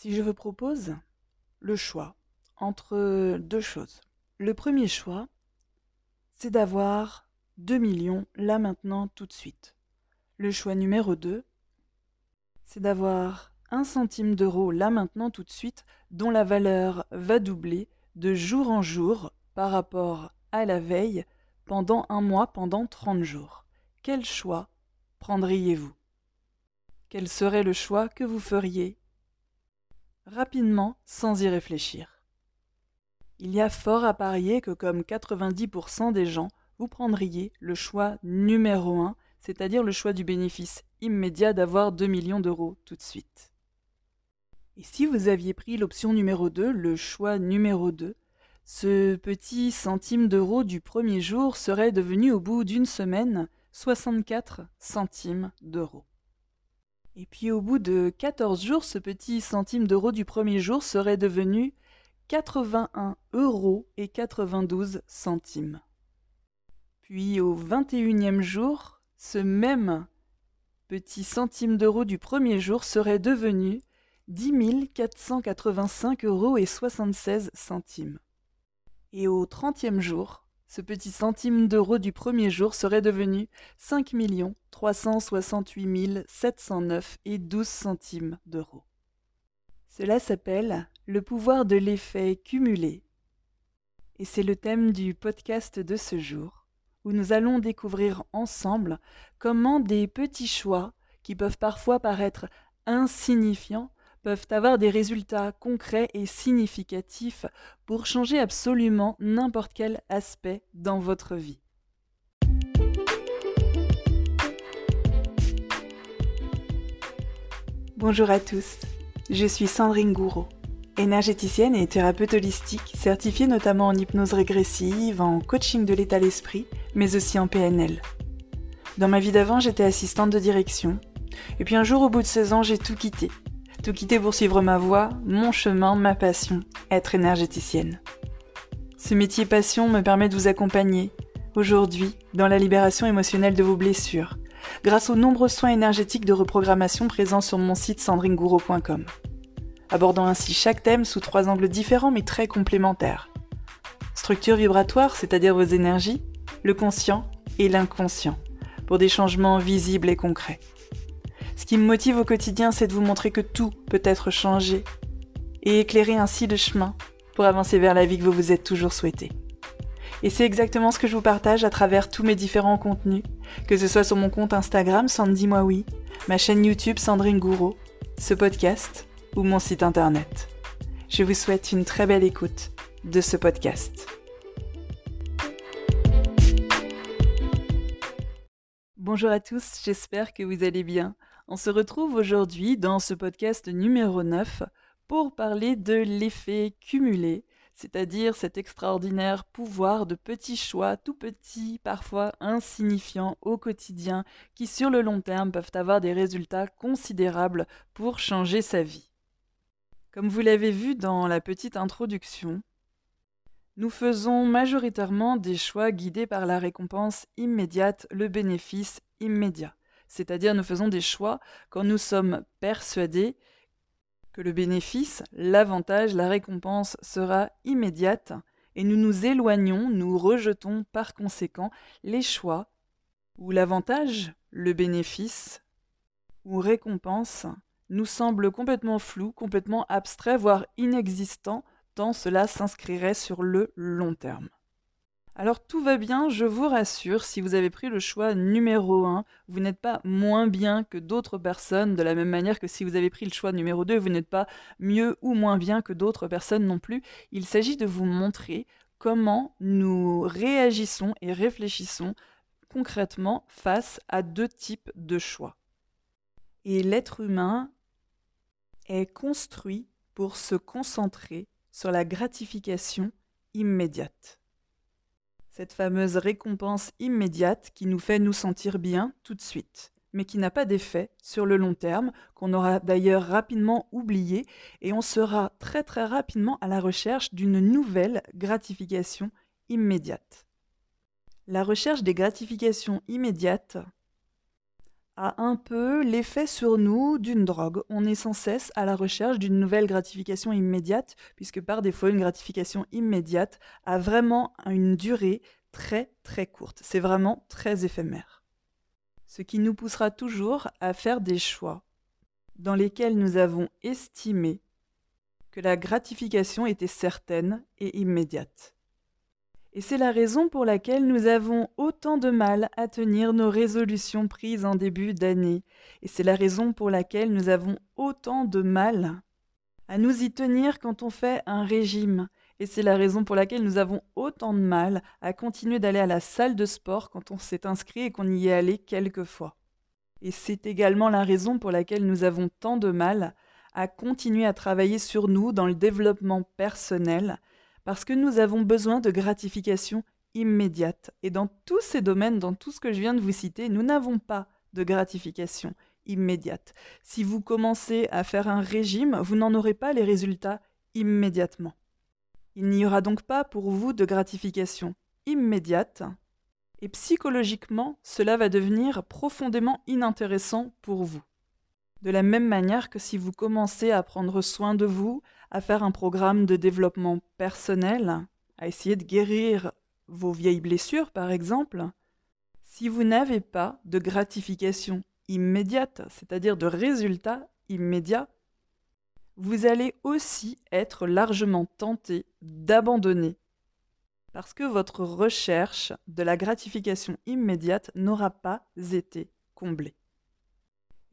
Si je vous propose le choix entre deux choses. Le premier choix, c'est d'avoir 2 millions là maintenant tout de suite. Le choix numéro 2, c'est d'avoir un centime d'euro là maintenant tout de suite dont la valeur va doubler de jour en jour par rapport à la veille pendant un mois, pendant 30 jours. Quel choix prendriez-vous? Quel serait le choix que vous feriez? Rapidement sans y réfléchir Il y a fort à parier que comme 90% des gens, vous prendriez le choix numéro 1, c'est-à-dire le choix du bénéfice immédiat d'avoir 2 millions d'euros tout de suite. Et si vous aviez pris l'option numéro 2, le choix numéro 2, ce petit centime d'euro du premier jour serait devenu au bout d'une semaine 64 centimes d'euros. Et puis au bout de 14 jours, ce petit centime d'euro du premier jour serait devenu 81 euros et 92 centimes. Puis au 21e jour, ce même petit centime d'euro du premier jour serait devenu 10 485 euros et 76 centimes. Et au 30e jour, ce petit centime d'euro du premier jour serait devenu 5 368 709 et 12 centimes d'euros. Cela s'appelle le pouvoir de l'effet cumulé. Et c'est le thème du podcast de ce jour, où nous allons découvrir ensemble comment des petits choix, qui peuvent parfois paraître insignifiants, peuvent avoir des résultats concrets et significatifs pour changer absolument n'importe quel aspect dans votre vie. Bonjour à tous, je suis Sandrine Gouraud, énergéticienne et thérapeute holistique, certifiée notamment en hypnose régressive, en coaching de l'état d'esprit, mais aussi en PNL. Dans ma vie d'avant, j'étais assistante de direction, et puis un jour au bout de 16 ans, j'ai tout quitté tout quitter pour suivre ma voie, mon chemin, ma passion, être énergéticienne. Ce métier passion me permet de vous accompagner, aujourd'hui, dans la libération émotionnelle de vos blessures, grâce aux nombreux soins énergétiques de reprogrammation présents sur mon site sandringouro.com, abordant ainsi chaque thème sous trois angles différents mais très complémentaires. Structure vibratoire, c'est-à-dire vos énergies, le conscient et l'inconscient, pour des changements visibles et concrets. Ce qui me motive au quotidien, c'est de vous montrer que tout peut être changé et éclairer ainsi le chemin pour avancer vers la vie que vous vous êtes toujours souhaité. Et c'est exactement ce que je vous partage à travers tous mes différents contenus, que ce soit sur mon compte Instagram Sandy Moi ma chaîne YouTube Sandrine Gouraud, ce podcast ou mon site internet. Je vous souhaite une très belle écoute de ce podcast. Bonjour à tous, j'espère que vous allez bien. On se retrouve aujourd'hui dans ce podcast numéro 9 pour parler de l'effet cumulé, c'est-à-dire cet extraordinaire pouvoir de petits choix, tout petits, parfois insignifiants au quotidien, qui sur le long terme peuvent avoir des résultats considérables pour changer sa vie. Comme vous l'avez vu dans la petite introduction, nous faisons majoritairement des choix guidés par la récompense immédiate, le bénéfice immédiat c'est-à-dire nous faisons des choix quand nous sommes persuadés que le bénéfice, l'avantage, la récompense sera immédiate, et nous nous éloignons, nous rejetons par conséquent les choix où l'avantage, le bénéfice ou récompense nous semble complètement flou, complètement abstrait, voire inexistant, tant cela s'inscrirait sur le long terme. Alors tout va bien, je vous rassure, si vous avez pris le choix numéro 1, vous n'êtes pas moins bien que d'autres personnes, de la même manière que si vous avez pris le choix numéro 2, vous n'êtes pas mieux ou moins bien que d'autres personnes non plus. Il s'agit de vous montrer comment nous réagissons et réfléchissons concrètement face à deux types de choix. Et l'être humain est construit pour se concentrer sur la gratification immédiate cette fameuse récompense immédiate qui nous fait nous sentir bien tout de suite, mais qui n'a pas d'effet sur le long terme, qu'on aura d'ailleurs rapidement oublié, et on sera très très rapidement à la recherche d'une nouvelle gratification immédiate. La recherche des gratifications immédiates a un peu l'effet sur nous d'une drogue. On est sans cesse à la recherche d'une nouvelle gratification immédiate, puisque par défaut, une gratification immédiate a vraiment une durée très très courte. C'est vraiment très éphémère. Ce qui nous poussera toujours à faire des choix dans lesquels nous avons estimé que la gratification était certaine et immédiate. Et c'est la raison pour laquelle nous avons autant de mal à tenir nos résolutions prises en début d'année. Et c'est la raison pour laquelle nous avons autant de mal à nous y tenir quand on fait un régime. Et c'est la raison pour laquelle nous avons autant de mal à continuer d'aller à la salle de sport quand on s'est inscrit et qu'on y est allé quelques fois. Et c'est également la raison pour laquelle nous avons tant de mal à continuer à travailler sur nous dans le développement personnel parce que nous avons besoin de gratification immédiate. Et dans tous ces domaines, dans tout ce que je viens de vous citer, nous n'avons pas de gratification immédiate. Si vous commencez à faire un régime, vous n'en aurez pas les résultats immédiatement. Il n'y aura donc pas pour vous de gratification immédiate, et psychologiquement, cela va devenir profondément inintéressant pour vous. De la même manière que si vous commencez à prendre soin de vous, à faire un programme de développement personnel, à essayer de guérir vos vieilles blessures par exemple, si vous n'avez pas de gratification immédiate, c'est-à-dire de résultats immédiats, vous allez aussi être largement tenté d'abandonner parce que votre recherche de la gratification immédiate n'aura pas été comblée.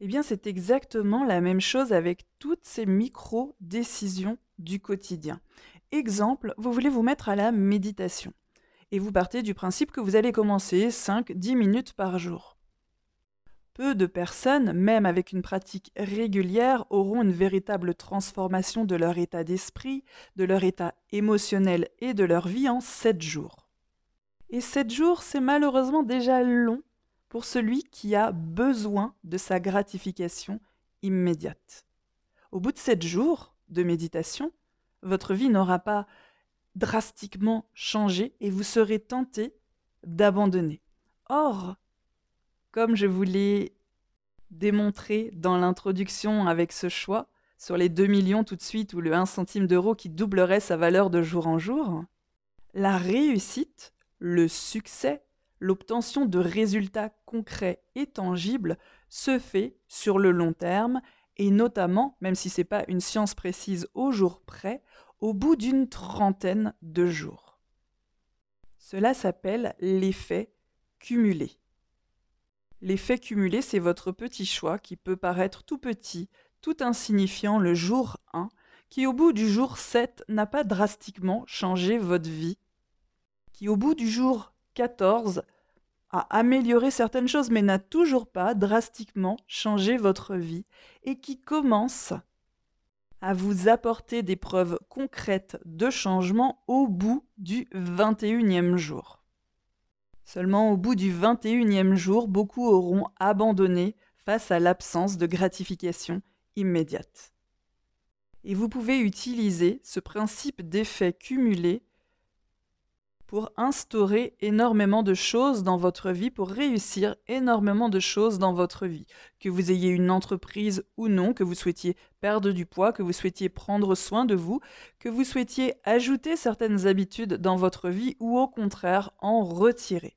Eh bien, c'est exactement la même chose avec toutes ces micro-décisions du quotidien. Exemple, vous voulez vous mettre à la méditation. Et vous partez du principe que vous allez commencer 5-10 minutes par jour. Peu de personnes, même avec une pratique régulière, auront une véritable transformation de leur état d'esprit, de leur état émotionnel et de leur vie en 7 jours. Et 7 jours, c'est malheureusement déjà long pour celui qui a besoin de sa gratification immédiate. Au bout de sept jours de méditation, votre vie n'aura pas drastiquement changé et vous serez tenté d'abandonner. Or, comme je vous l'ai démontré dans l'introduction avec ce choix, sur les 2 millions tout de suite ou le 1 centime d'euro qui doublerait sa valeur de jour en jour, la réussite, le succès l'obtention de résultats concrets et tangibles se fait sur le long terme et notamment, même si ce n'est pas une science précise au jour près, au bout d'une trentaine de jours. Cela s'appelle l'effet cumulé. L'effet cumulé, c'est votre petit choix qui peut paraître tout petit, tout insignifiant le jour 1, qui au bout du jour 7 n'a pas drastiquement changé votre vie, qui au bout du jour 14 a amélioré certaines choses mais n'a toujours pas drastiquement changé votre vie et qui commence à vous apporter des preuves concrètes de changement au bout du 21e jour. Seulement au bout du 21e jour, beaucoup auront abandonné face à l'absence de gratification immédiate. Et vous pouvez utiliser ce principe d'effet cumulé pour instaurer énormément de choses dans votre vie, pour réussir énormément de choses dans votre vie. Que vous ayez une entreprise ou non, que vous souhaitiez perdre du poids, que vous souhaitiez prendre soin de vous, que vous souhaitiez ajouter certaines habitudes dans votre vie ou au contraire en retirer.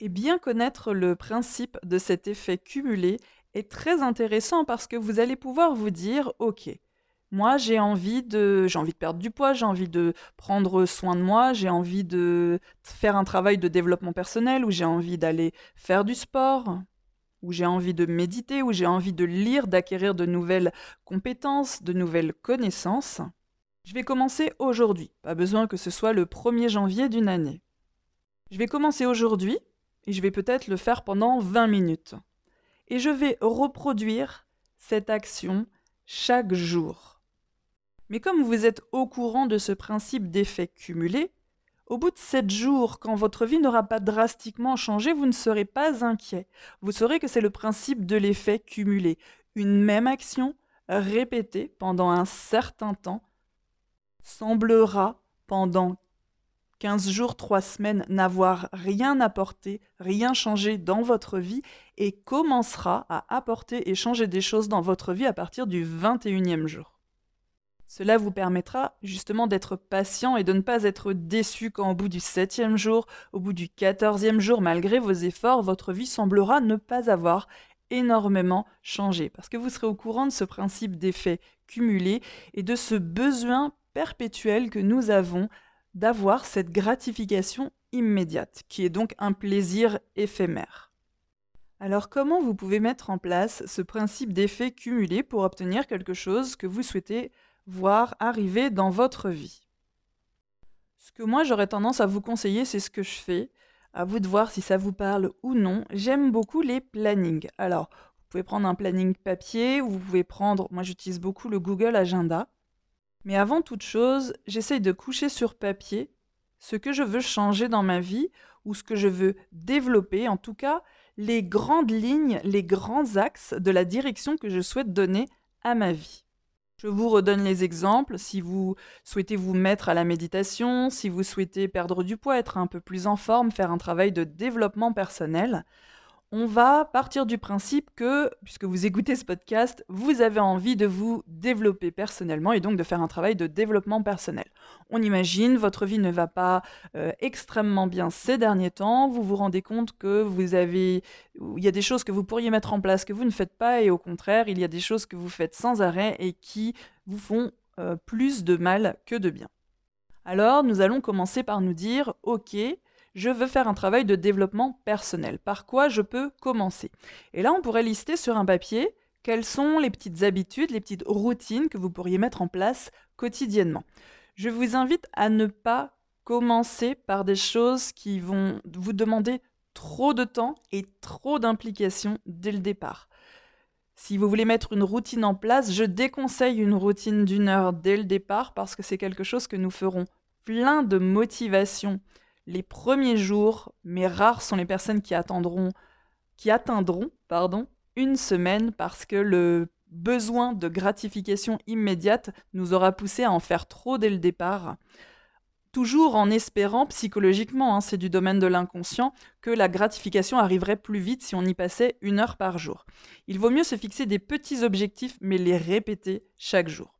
Et bien connaître le principe de cet effet cumulé est très intéressant parce que vous allez pouvoir vous dire, OK, moi, j'ai envie de, j'ai envie de perdre du poids, j'ai envie de prendre soin de moi, j'ai envie de faire un travail de développement personnel, ou j'ai envie d'aller faire du sport, ou j'ai envie de méditer, ou j'ai envie de lire, d'acquérir de nouvelles compétences, de nouvelles connaissances. Je vais commencer aujourd'hui. Pas besoin que ce soit le 1er janvier d'une année. Je vais commencer aujourd'hui et je vais peut-être le faire pendant 20 minutes. Et je vais reproduire cette action chaque jour. Mais comme vous êtes au courant de ce principe d'effet cumulé, au bout de sept jours, quand votre vie n'aura pas drastiquement changé, vous ne serez pas inquiet. Vous saurez que c'est le principe de l'effet cumulé. Une même action répétée pendant un certain temps semblera pendant 15 jours, 3 semaines, n'avoir rien apporté, rien changé dans votre vie et commencera à apporter et changer des choses dans votre vie à partir du 21e jour. Cela vous permettra justement d'être patient et de ne pas être déçu quand au bout du septième jour, au bout du quatorzième jour, malgré vos efforts, votre vie semblera ne pas avoir énormément changé. Parce que vous serez au courant de ce principe d'effet cumulé et de ce besoin perpétuel que nous avons d'avoir cette gratification immédiate, qui est donc un plaisir éphémère. Alors comment vous pouvez mettre en place ce principe d'effet cumulé pour obtenir quelque chose que vous souhaitez voir arriver dans votre vie. Ce que moi j'aurais tendance à vous conseiller, c'est ce que je fais. À vous de voir si ça vous parle ou non. J'aime beaucoup les plannings. Alors, vous pouvez prendre un planning papier ou vous pouvez prendre, moi j'utilise beaucoup le Google Agenda. Mais avant toute chose, j'essaye de coucher sur papier ce que je veux changer dans ma vie ou ce que je veux développer, en tout cas les grandes lignes, les grands axes de la direction que je souhaite donner à ma vie. Je vous redonne les exemples. Si vous souhaitez vous mettre à la méditation, si vous souhaitez perdre du poids, être un peu plus en forme, faire un travail de développement personnel, on va partir du principe que, puisque vous écoutez ce podcast, vous avez envie de vous développer personnellement et donc de faire un travail de développement personnel. On imagine, votre vie ne va pas euh, extrêmement bien ces derniers temps, vous vous rendez compte que vous avez, il y a des choses que vous pourriez mettre en place que vous ne faites pas et au contraire, il y a des choses que vous faites sans arrêt et qui vous font euh, plus de mal que de bien. Alors, nous allons commencer par nous dire, ok, je veux faire un travail de développement personnel. Par quoi je peux commencer? Et là, on pourrait lister sur un papier quelles sont les petites habitudes, les petites routines que vous pourriez mettre en place quotidiennement. Je vous invite à ne pas commencer par des choses qui vont vous demander trop de temps et trop d'implication dès le départ. Si vous voulez mettre une routine en place, je déconseille une routine d'une heure dès le départ parce que c'est quelque chose que nous ferons plein de motivation les premiers jours, mais rares sont les personnes qui attendront, qui atteindront, pardon, une semaine parce que le besoin de gratification immédiate nous aura poussé à en faire trop dès le départ. Toujours en espérant psychologiquement, hein, c'est du domaine de l'inconscient, que la gratification arriverait plus vite si on y passait une heure par jour. Il vaut mieux se fixer des petits objectifs mais les répéter chaque jour.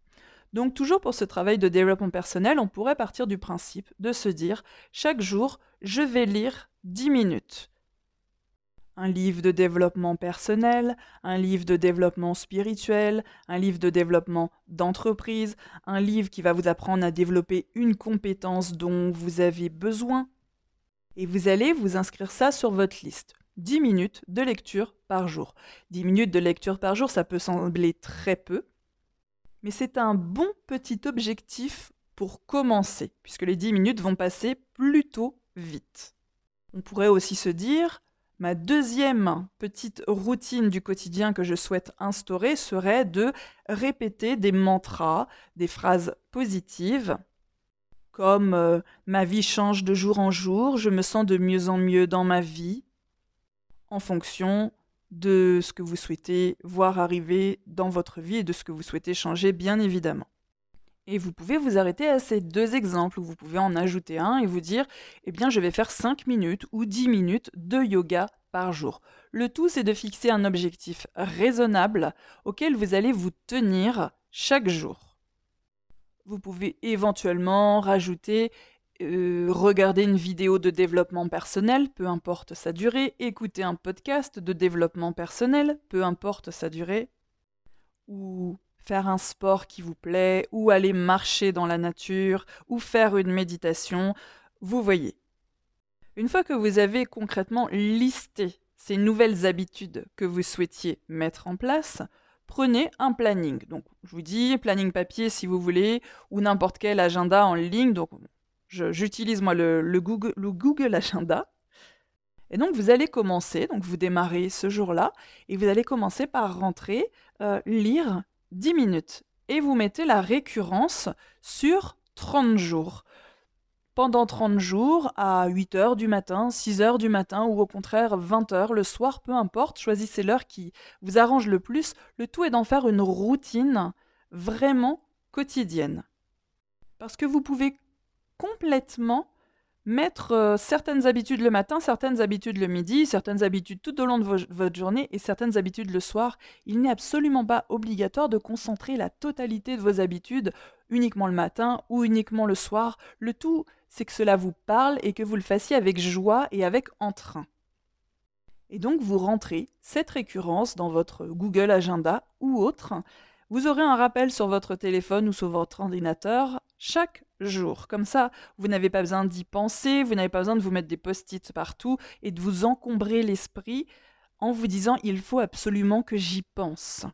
Donc toujours pour ce travail de développement personnel, on pourrait partir du principe de se dire, chaque jour, je vais lire 10 minutes. Un livre de développement personnel, un livre de développement spirituel, un livre de développement d'entreprise, un livre qui va vous apprendre à développer une compétence dont vous avez besoin. Et vous allez vous inscrire ça sur votre liste. 10 minutes de lecture par jour. 10 minutes de lecture par jour, ça peut sembler très peu, mais c'est un bon petit objectif pour commencer, puisque les 10 minutes vont passer plutôt vite. On pourrait aussi se dire, ma deuxième petite routine du quotidien que je souhaite instaurer serait de répéter des mantras, des phrases positives, comme euh, ma vie change de jour en jour, je me sens de mieux en mieux dans ma vie, en fonction de ce que vous souhaitez voir arriver dans votre vie et de ce que vous souhaitez changer, bien évidemment. Et vous pouvez vous arrêter à ces deux exemples, ou vous pouvez en ajouter un et vous dire, eh bien, je vais faire 5 minutes ou 10 minutes de yoga par jour. Le tout, c'est de fixer un objectif raisonnable auquel vous allez vous tenir chaque jour. Vous pouvez éventuellement rajouter euh, regarder une vidéo de développement personnel, peu importe sa durée, écouter un podcast de développement personnel, peu importe sa durée, ou faire un sport qui vous plaît, ou aller marcher dans la nature, ou faire une méditation, vous voyez. Une fois que vous avez concrètement listé ces nouvelles habitudes que vous souhaitiez mettre en place, prenez un planning. Donc, je vous dis planning papier si vous voulez, ou n'importe quel agenda en ligne. Donc, J'utilise moi le, Google, le Google Agenda. Et donc vous allez commencer, donc vous démarrez ce jour-là, et vous allez commencer par rentrer, euh, lire 10 minutes. Et vous mettez la récurrence sur 30 jours. Pendant 30 jours, à 8 heures du matin, 6 heures du matin, ou au contraire 20 heures le soir, peu importe, choisissez l'heure qui vous arrange le plus. Le tout est d'en faire une routine vraiment quotidienne. Parce que vous pouvez complètement mettre euh, certaines habitudes le matin, certaines habitudes le midi, certaines habitudes tout au long de votre journée et certaines habitudes le soir. Il n'est absolument pas obligatoire de concentrer la totalité de vos habitudes uniquement le matin ou uniquement le soir. Le tout, c'est que cela vous parle et que vous le fassiez avec joie et avec entrain. Et donc vous rentrez cette récurrence dans votre Google Agenda ou autre. Vous aurez un rappel sur votre téléphone ou sur votre ordinateur chaque Comme ça, vous n'avez pas besoin d'y penser, vous n'avez pas besoin de vous mettre des post-it partout et de vous encombrer l'esprit en vous disant il faut absolument que j'y pense.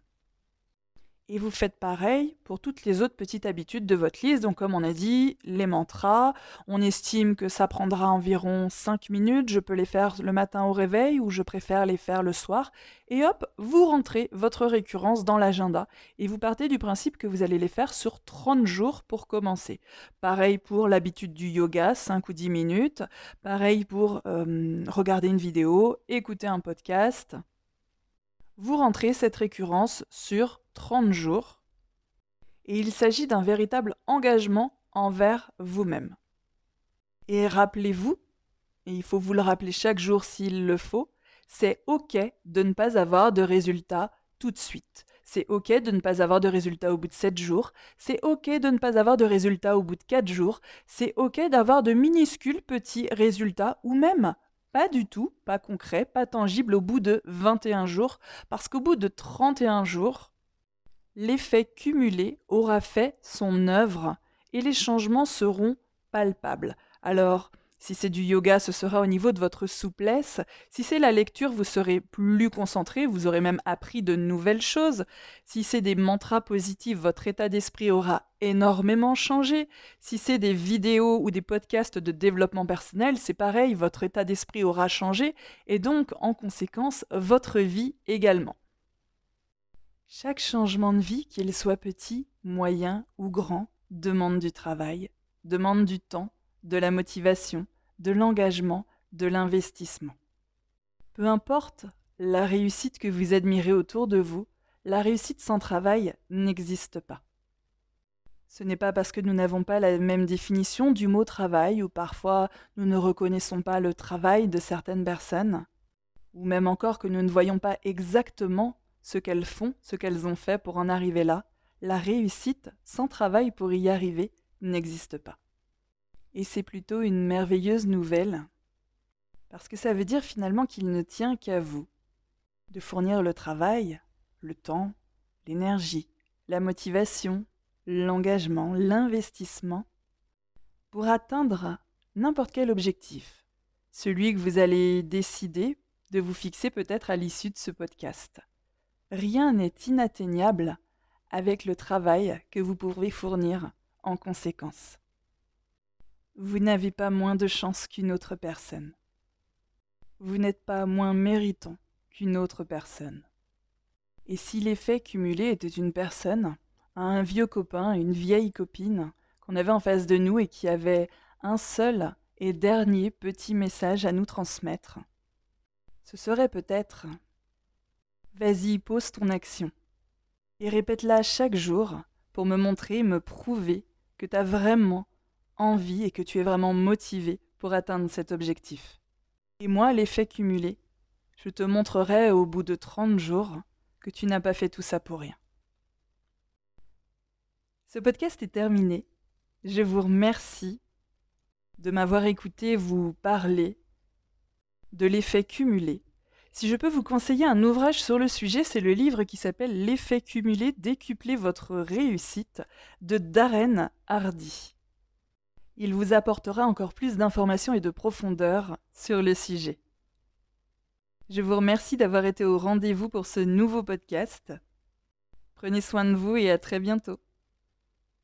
Et vous faites pareil pour toutes les autres petites habitudes de votre liste. Donc comme on a dit, les mantras, on estime que ça prendra environ 5 minutes. Je peux les faire le matin au réveil ou je préfère les faire le soir. Et hop, vous rentrez votre récurrence dans l'agenda. Et vous partez du principe que vous allez les faire sur 30 jours pour commencer. Pareil pour l'habitude du yoga, 5 ou 10 minutes. Pareil pour euh, regarder une vidéo, écouter un podcast. Vous rentrez cette récurrence sur 30 jours, et il s'agit d'un véritable engagement envers vous-même. Et rappelez-vous, et il faut vous le rappeler chaque jour s'il le faut, c'est OK de ne pas avoir de résultats tout de suite. C'est OK de ne pas avoir de résultats au bout de 7 jours. C'est OK de ne pas avoir de résultats au bout de 4 jours. C'est OK d'avoir de minuscules petits résultats ou même pas du tout, pas concret, pas tangible au bout de 21 jours. Parce qu'au bout de 31 jours, l'effet cumulé aura fait son œuvre et les changements seront palpables. Alors, si c'est du yoga, ce sera au niveau de votre souplesse. Si c'est la lecture, vous serez plus concentré, vous aurez même appris de nouvelles choses. Si c'est des mantras positifs, votre état d'esprit aura énormément changé. Si c'est des vidéos ou des podcasts de développement personnel, c'est pareil, votre état d'esprit aura changé et donc, en conséquence, votre vie également. Chaque changement de vie, qu'il soit petit, moyen ou grand, demande du travail, demande du temps, de la motivation, de l'engagement, de l'investissement. Peu importe la réussite que vous admirez autour de vous, la réussite sans travail n'existe pas. Ce n'est pas parce que nous n'avons pas la même définition du mot travail ou parfois nous ne reconnaissons pas le travail de certaines personnes, ou même encore que nous ne voyons pas exactement ce qu'elles font, ce qu'elles ont fait pour en arriver là, la réussite sans travail pour y arriver n'existe pas. Et c'est plutôt une merveilleuse nouvelle, parce que ça veut dire finalement qu'il ne tient qu'à vous de fournir le travail, le temps, l'énergie, la motivation, l'engagement, l'investissement pour atteindre n'importe quel objectif, celui que vous allez décider de vous fixer peut-être à l'issue de ce podcast. Rien n'est inatteignable avec le travail que vous pouvez fournir en conséquence. Vous n'avez pas moins de chance qu'une autre personne. Vous n'êtes pas moins méritant qu'une autre personne. Et si l'effet cumulé était une personne, un vieux copain, une vieille copine qu'on avait en face de nous et qui avait un seul et dernier petit message à nous transmettre, ce serait peut-être Vas-y, pose ton action. Et répète-la chaque jour pour me montrer, me prouver que tu as vraiment envie et que tu es vraiment motivé pour atteindre cet objectif. Et moi, l'effet cumulé, je te montrerai au bout de 30 jours que tu n'as pas fait tout ça pour rien. Ce podcast est terminé. Je vous remercie de m'avoir écouté vous parler de l'effet cumulé si je peux vous conseiller un ouvrage sur le sujet, c'est le livre qui s'appelle L'effet cumulé, décupler votre réussite de Darren Hardy. Il vous apportera encore plus d'informations et de profondeur sur le sujet. Je vous remercie d'avoir été au rendez-vous pour ce nouveau podcast. Prenez soin de vous et à très bientôt.